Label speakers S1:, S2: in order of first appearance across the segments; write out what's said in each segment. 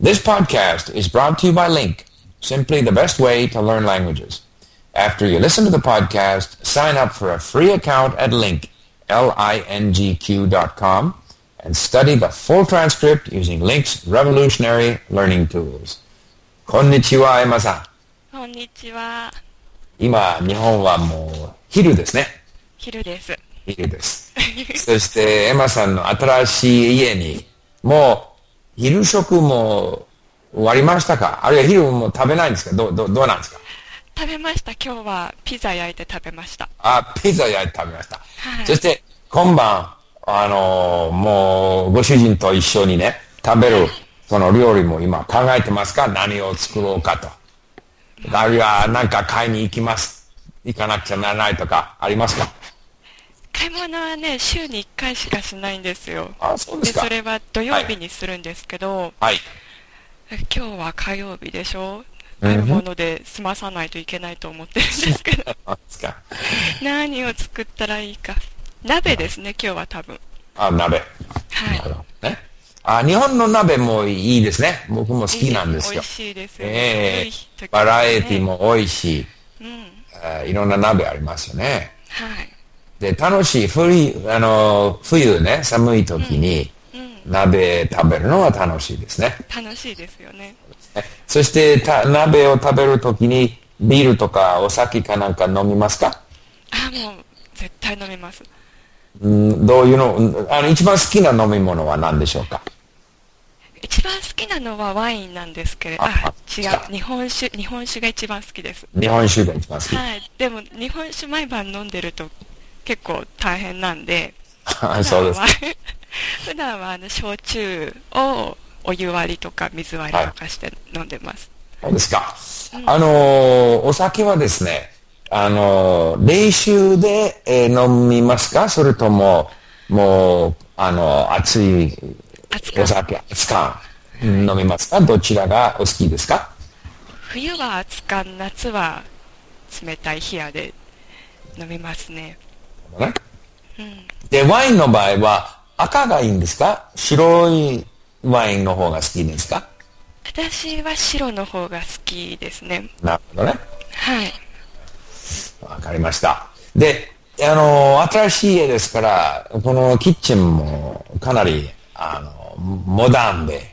S1: This podcast is brought to you by Link, simply the best way to learn languages. After you listen to the podcast, sign up for a free account at Link, L-I-N-G-Q.com, and study the full transcript using Link's revolutionary learning tools. こんにちは、エマさ
S2: ん。こんにちは。
S1: 今、日本はもう昼ですね。
S2: 昼です。
S1: 昼です。そして、エマさんの新しい家に、もう 昼食も終わりましたか？あるいは昼も食べないんですか？どどどうなんですか？
S2: 食べました。今日はピザ焼いて食べました。
S1: あ、ピザ焼いて食べました。はい、そして、今晩、あのー、もう、ご主人と一緒にね、食べる、その料理も今考えてますか？何を作ろうかと。あるいは、なんか買いに行きます。行かなくちゃならないとか、ありますか？
S2: 買い物はね、週に1回しかしないんですよ。
S1: あ、そうですか。
S2: それは土曜日にするんですけど、
S1: はい。
S2: 今日は火曜日でしょ？あるもので済まさないといけないと思ってるんですけど。何を作ったらいいか。鍋ですね、今日は多分。
S1: あ、鍋。
S2: はい。
S1: ね。あ、日本の鍋もいいですね。僕も好きなんですよ。美
S2: 味しいですよね。え
S1: えー、バラエティも多いし、うん、いろんな鍋ありますよね。
S2: はい。
S1: で、楽しい、冬、あの、冬ね、寒い時に、鍋食べるのは楽しいですね。
S2: 楽しいですよね。
S1: そしてた、鍋を食べるときに、ビールとかお酒かなんか飲みますか？
S2: あ、もう、絶対飲みます。
S1: うん、どういうの、あの、一番好きな飲み物は何でしょうか？
S2: 一番好きなのはワインなんですけれど、あ、違う、日本酒、日本酒が一番好きです。
S1: 日本酒が一番好き。
S2: はい。でも、日本酒毎晩飲んでると結構大変なんで、
S1: そうです。
S2: 普段はあの焼酎をお湯割りとか水割りとかして飲んでます。
S1: はい、そうですか。うん、あのお酒はですね、あの練習で、えー、飲みますか？それとも、もう、あの、熱いお酒、熱燗、飲みますか？どちらがお好きですか？
S2: 冬は熱燗、夏は冷たい冷やで飲みますね。
S1: ね。うん、で、ワインの場合は赤がいいんですか？白いワインの方が好きですか？
S2: 私は白の方が好きですね。
S1: なるほどね。
S2: はい。
S1: わかりました。で、あの、新しい家ですから、このキッチンもかなり、あの、モダンで、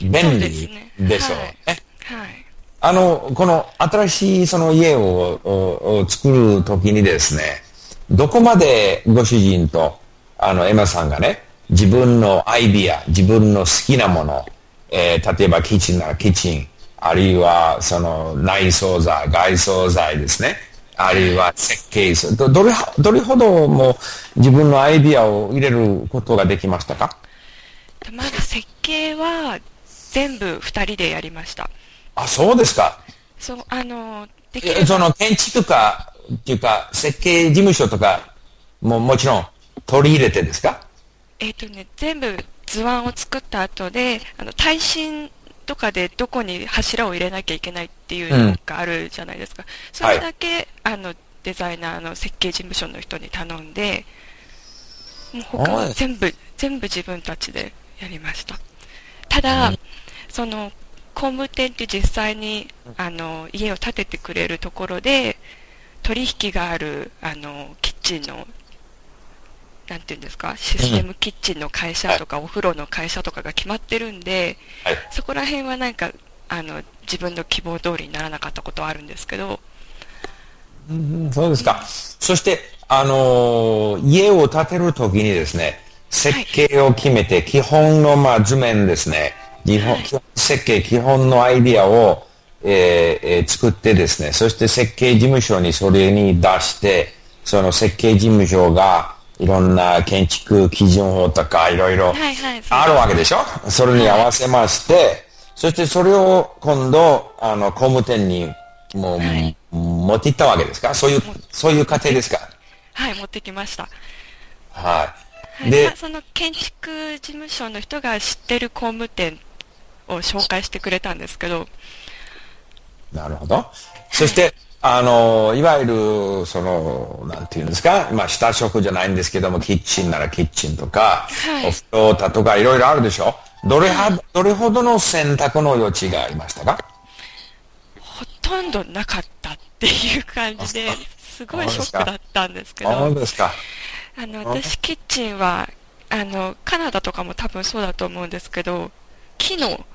S1: 便利でしょうね。
S2: はい、はい
S1: あの、この新しいその家をを作るときにですね、どこまでご主人と、あの、エマさんがね、自分のアイディア、自分の好きなもの、えー、例えばキッチンならキッチン、あるいはその内装材、外装材ですね。あるいは設計図。どれ、どれほども自分のアイディアを入れることができましたか？
S2: まず設計は全部二人でやりました。
S1: あ、そうですか。
S2: そう、あの、
S1: できその建築家っていうか、設計事務所とかももちろん取り入れてですか？
S2: えっ、とね、全部図案を作った後で、あの、耐震とかでどこに柱を入れなきゃいけないっていうのがあるじゃないですか。うん、それだけ、はい、あの、デザイナーの設計事務所の人に頼んで、もう他は全部、全部自分たちでやりました。ただ、うん、その、工務店って実際に、あの、家を建ててくれるところで、取引がある、あの、キッチンの、なんていうんですか、システムキッチンの会社とか、お風呂の会社とかが決まってるんで、はい、そこら辺はなんか、あの、自分の希望通りにならなかったことはあるんですけど。
S1: うん、そうですか。そして、あのー、家を建てるときにですね、設計を決めて、基本の、まあ、図面ですね、日本、はい、設計、基本のアイディアを、えーえー、作ってですね、そして設計事務所にそれに出して、その設計事務所がいろんな建築基準法とかいろいろあるわけでしょ、はいはい、それに合わせまして、はい、そしてそれを今度、あの、工務店にもう、はい、持っていったわけですか？そういう、そういう過程ですか？
S2: はい、持ってきました。
S1: は
S2: い。で、その建築事務所の人が知ってる工務店を紹介してくれたんですけど、
S1: なるほど。そして、あの、いわゆる、その、なんていうんですか、まあ、下食じゃないんですけども、キッチンならキッチンとか、はい、お風呂だとか、いろいろあるでしょ。どれは、どれほどの選択の余地がありましたか？
S2: ほとんどなかったっていう感じで、すごいショックだったんですけど、
S1: そうですか？
S2: あの、私、キッチンは、あの、カナダとかも多分そうだと思うんですけど、木の、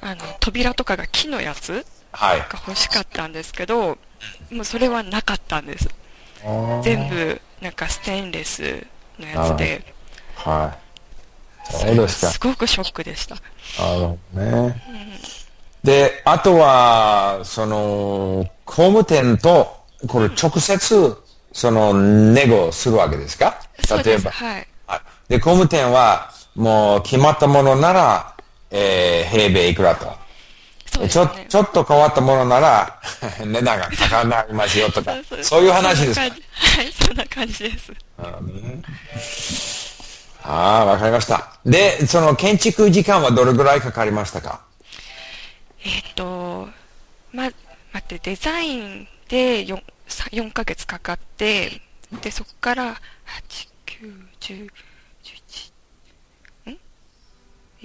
S2: あの、扉とかが木のやつ
S1: はい。
S2: が欲しかったんですけど、もうそれはなかったんです。全部、なんかステンレスのやつで、
S1: はい。そうですか？
S2: すごくショックでした。
S1: なるほどね。で、あとは、その、工務店と、これ直接、その、ネゴするわけですか？例えば。
S2: はい。
S1: はい。で、工務店は、もう決まったものなら、えー、平米いくらと。ちょ。ちょっと変わったものなら、値段が高くなりますよとか、そういう話ですか？
S2: はい、そんな感じです。
S1: ああ、わかりました。で、その建築時間はどれぐらいかかりましたか？
S2: えっ、と、ま、待って、デザインで 4, 4ヶ月かかって、で、そこから、8、9、10、11、ん？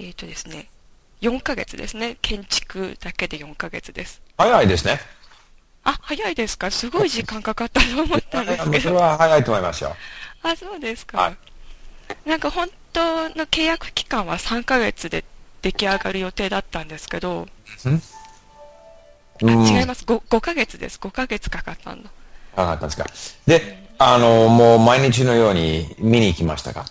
S2: えっ、とですね、4ヶ月ですね。建築だけで4ヶ月です。
S1: 早いですね。
S2: あ、早いですか？すごい時間かかったと思ったんですけ
S1: それ
S2: ど。
S1: は早いと思いますよ。
S2: あ、そうですか。
S1: はい
S2: なんか本当の契約期間は3ヶ月で出来上がる予定だったんですけど、違います5。5ヶ月です。5ヶ月かかったんだ。
S1: わかったんですか。で、あの、もう毎日のように見に行きましたか？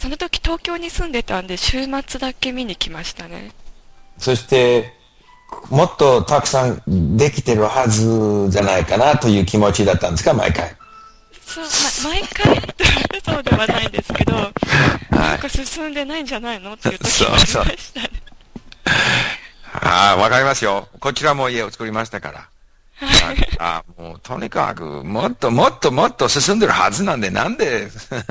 S2: その時東京に住んでたんで、週末だけ見に来ましたね。
S1: そして、もっとたくさんできてるはずじゃないかなという気持ちだったんですか、毎回。
S2: そう、ま、毎回そうではないんですけど、なんか進んでないんじゃないのっていう時もありましたね。
S1: ああ、わかりますよ。こちらも家を作りましたから。ああ、もうとにかく、もっともっともっと進んでるはずなんで、なんで、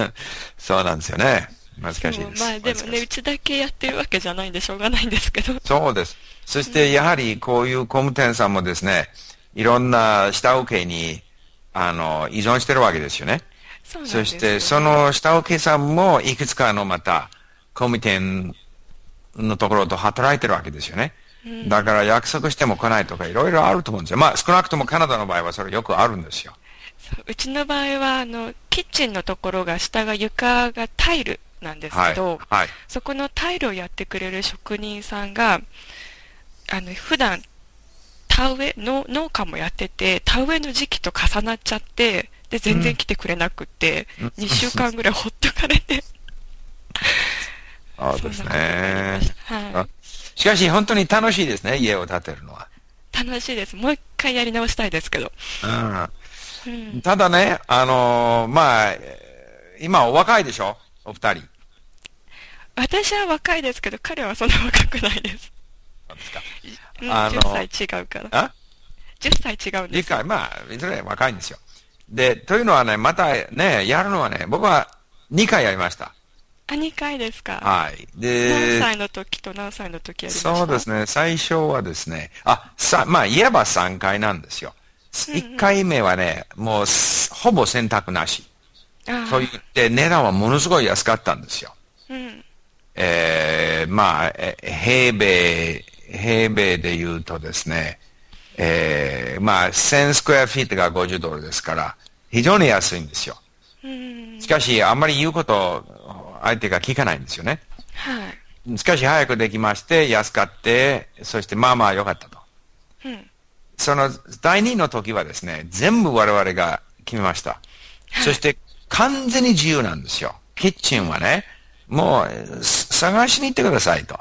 S1: そうなんですよね。難しいです。
S2: まあでもね、
S1: う
S2: ちだけやってるわけじゃないんでしょうがないんですけど。
S1: そうです。そして、やはりこういう工務店さんもですね、いろんな下請けに、あの、依存してるわけですよね。
S2: そ
S1: そして、その下請けさんもいくつかのまた、工務店のところと働いてるわけですよね。だから約束しても来ないとかいろいろあると思うんですよ。まあ少なくともカナダの場合はそれよくあるんですよ。
S2: そううちの場合は、あの、キッチンのところが下が床がタイルなんです
S1: はい。
S2: けど、
S1: はい。
S2: そこのタイルをやってくれる職人さんが、あの、普段、田植えの農家もやってて、田植えの時期と重なっちゃって、で、全然来てくれなくって、2週間ぐらいほっとかれて、
S1: そうですね
S2: し。たは
S1: あしかし本当に楽しいですね、家を建てるのは。
S2: い。楽しいです。もう一回やり直したいですけど。
S1: うん
S2: うん。
S1: ただね、あのーまあ、えー今お若いでしょ？お二人。
S2: 私は若いですけど、彼はそんな若くないです。
S1: そうですか。
S2: うん、
S1: あの
S2: 10歳違うから。
S1: あ
S2: ？10歳違うんですよ。
S1: 理解、まあ、いずれ若いんですよ。で、というのはね、またね、やるのはね、僕は2回やりました。
S2: あ、2回ですか。
S1: はい。
S2: 何
S1: で、
S2: 歳の時と何歳の時やりました？
S1: そうですね、最初はですね、あ、さ、まあ、言えば3回なんですよ。1回目はね、もうす、ほぼ選択なし。
S2: あ
S1: と言って、値段はものすごい安かったんですよ。
S2: うん。
S1: えー、まあ、え平米、平米で言うとですね、えー、まあ、1000スクエアフィートが50ドルですから、非常に安いんですよ。
S2: うん。
S1: しかし、あんまり言うこと、相手が聞かないんですよね。
S2: はい。
S1: しかし、早くできまして、安かって、そして、まあまあ良かったと。
S2: うん。そ
S1: その、第二の時はですね、全部我々が決めました。そして、完全に自由なんですよ。キッチンはね、もう、す探しに行ってくださいと。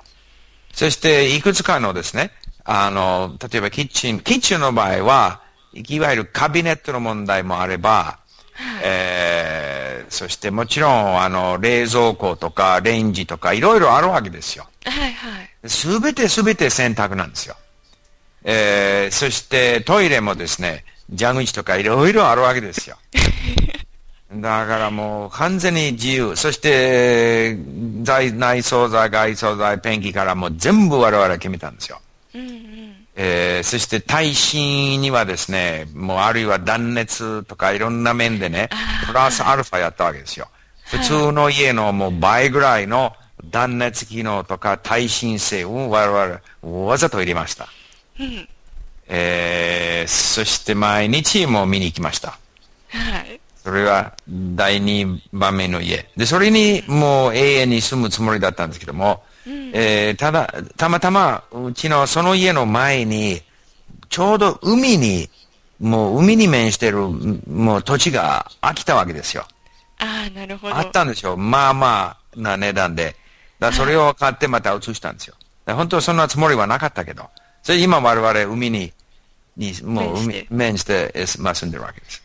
S1: そして、いくつかのですね、あの、例えばキッチン、キッチンの場合は、いわゆるカビネットの問題もあれば、えー、そしてもちろん、あの、冷蔵庫とか、レンジとか、いろいろあるわけですよ。
S2: はいはい。
S1: すべてすべて選択なんですよ。えー、そしてトイレもですね、蛇口とかいろいろあるわけですよ。だからもう完全に自由。そして、在内装材、外装材、ペンキからもう全部我々は決めたんですよ。
S2: うんうん。
S1: えー、そして耐震にはですね、もうあるいは断熱とかいろんな面でね、プラスアルファやったわけですよ。普通の家のもう倍ぐらいの断熱機能とか耐震性を我々わざと入れました。
S2: うん。
S1: えー、そして毎日も見に行きました。
S2: はい。
S1: それは第2番目の家。で、それにもう永遠に住むつもりだったんですけども、えーただ、たまたまうちのその家の前に、ちょうど海に、もう海に面してる、もう土地が飽きたわけですよ。
S2: ああ、なるほど。
S1: あったんですよ。まあまあな値段で。だそれを買ってまた移したんですよ。本当はそんなつもりはなかったけど。それ今我々海に、に、もう海
S2: 面して、
S1: まあ住んでるわけです。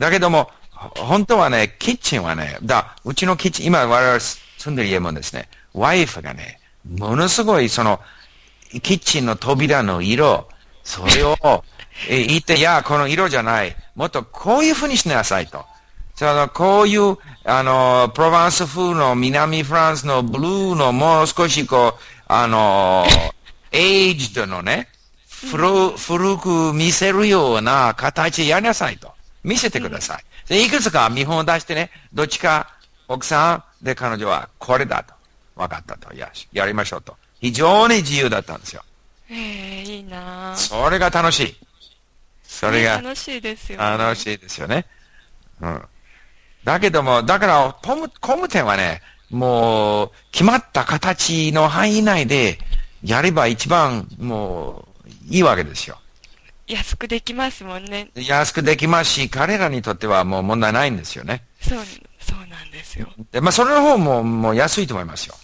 S1: だけども、ほ本当はね、キッチンはね、だ、うちのキッチン、今我々住んでる家もですね、ワイフがね、ものすごいその、キッチンの扉の色、それを、え言って、いや、この色じゃない。もっとこういう風にしなさいと。その、こういう、あの、プロヴァンス風の南フランスのブルーのもう少しこう、あの、エイジドのね、古、古く見せるような形やりなさいと。見せてください。でいくつか見本を出してね、どっちか奥さんで彼女はこれだと。分かったと。ややりましょうと。非常に自由だったんですよ。
S2: ええいいなぁ
S1: それが楽しい。それが
S2: ね楽しいですよ、ね。
S1: 楽しいですよね。うん。だけども、だから、工務、工務店はね、もう、決まった形の範囲内でやれば一番、もう、いいわけですよ。
S2: 安くできますもんね。
S1: 安くできますし、彼らにとってはもう問題ないんですよね。
S2: そう、そうなんですよ。
S1: で、まあ、それの方も、もう安いと思いますよ。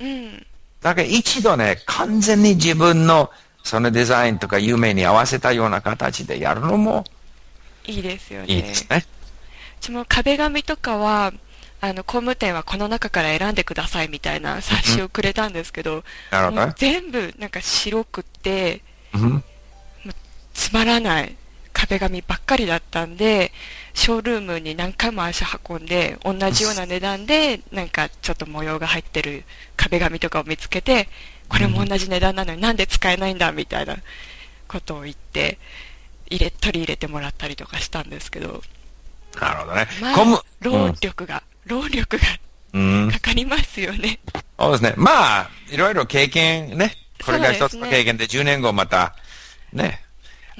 S2: うん。
S1: だから一度ね、完全に自分の、そのデザインとか夢に合わせたような形でやるのも
S2: いいですよね。
S1: いいですね。
S2: うちも壁紙とかは、あの、工務店はこの中から選んでくださいみたいな冊子をくれたんですけど、
S1: なるほどね。
S2: 全部なんか白くて、
S1: うん
S2: つまらない壁紙ばっかりだったんで、ショールームに何回も足運んで、同じような値段で、なんかちょっと模様が入ってる壁紙とかを見つけて、これも同じ値段なのになんで使えないんだみたいなことを言って、入れ、取り入れてもらったりとかしたんですけど、
S1: なるほどね。
S2: まあ、労力が、労力が
S1: うん。
S2: かかりますよね。
S1: そうですね。まあ、いろいろ経験ね。これが一つの経験で10年後また、ね。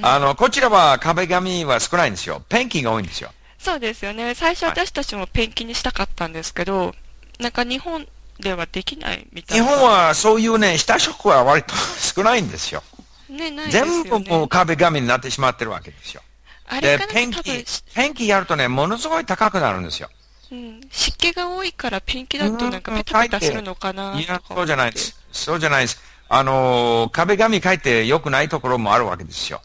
S1: あの、こちらは壁紙は少ないんですよ。ペンキが多いんですよ。
S2: そうですよね。最初私たちもペンキにしたかったんですけど、なんか日本ではできないみたいな。
S1: 日本はそういうね、下色は割と少ないんですよ。
S2: ね、ないですよね。
S1: 全部もう壁紙になってしまってるわけですよ。で
S2: あれか、な
S1: ペンキ
S2: 多分し、
S1: ペンキやるとね、ものすごい高くなるんですよ。
S2: うん、湿気が多いからペンキだとなんか
S1: うん
S2: ペタペタするのかな
S1: いや、そうじゃないです。そうじゃないです。あのー、壁紙書いて良くないところもあるわけですよ。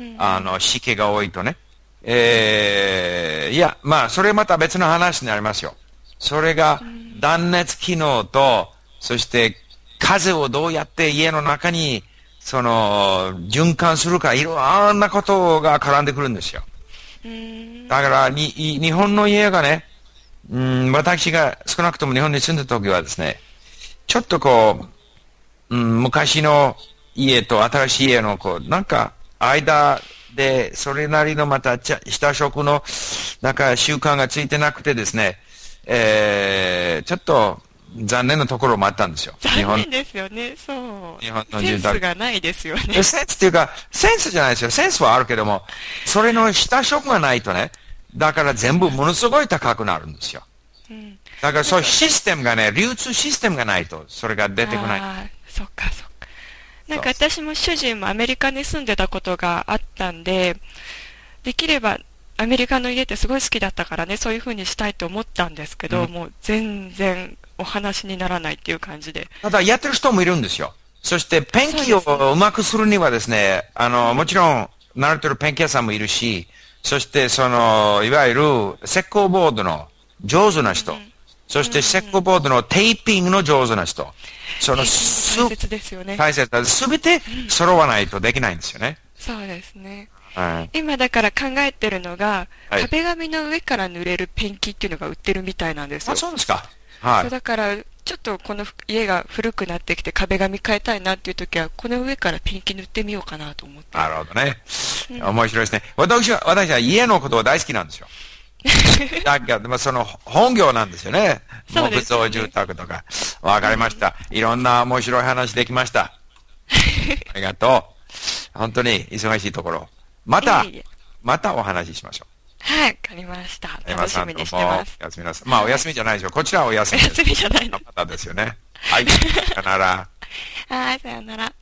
S2: うん
S1: あの、湿気が多いとね。えー、いや、まあ、それまた別の話になりますよ。それが断熱機能と、そして風をどうやって家の中に、その、循環するか、いろんなことが絡んでくるんですよ。
S2: うん
S1: だから、に、い日本の家がね、うん、私が少なくとも日本に住んでた時はですね、ちょっとこう、うん、昔の家と新しい家のこう、なんか、間で、それなりのまた、下食の、なんか習慣がついてなくてですね、えー、ちょっと残念なところもあったんですよ。日本
S2: 残念ですよね。そう。
S1: 日本の
S2: センスがないですよね。
S1: えセンスっていうか、センスじゃないですよ。センスはあるけども、それの下色がないとね、だから全部ものすごい高くなるんですよ。
S2: うん
S1: だからそういうシステムがね、流通システムがないと、それが出てこない。
S2: ああ、そっか。なんか私も主人もアメリカに住んでたことがあったんで、できればアメリカの家ってすごい好きだったからね、そういう風にしたいと思ったんですけど、
S1: うん
S2: もう全然お話にならないっていう感じで。
S1: ただ、やってる人もいるんですよ。そして、ペンキを
S2: そう
S1: まくするにはですね、あの、もちろん、慣れてるペンキ屋さんもいるし、そして、その、いわゆる、石膏ボードの上手な人、そして、石膏ボードのテーピングの上手な人、その、す
S2: 大切ですよね。
S1: 大切だ。すべて揃わないとできないんですよね。
S2: そうですね。
S1: はい。
S2: 今だから考えてるのが、
S1: はい
S2: 壁紙の上から塗れるペンキっていうのが売ってるみたいなんですよ。
S1: あ、そうですか。は
S2: そう
S1: い。
S2: だから、ちょっとこの家が古くなってきて壁紙変えたいなっていう時は、この上からペンキ塗ってみようかなと思って。
S1: なるほどね。面白いですね。私は、私は家のことは大好きなんですよ。だけど、まあ、その本業なんですよね。
S2: ね
S1: 木造住宅とか。わかりました。いろんな面白い話できました。ありがとう。本当に忙しいところ。またまたお話ししましょ
S2: はい、わかりました。楽しみにしてます。
S1: おやすみなさい。まあ、お休みじゃないでしょ。こちらはお休
S2: お
S1: みです。
S2: 休みじゃないの。
S1: またですよね。はい。さよなら。
S2: はい、さよなら。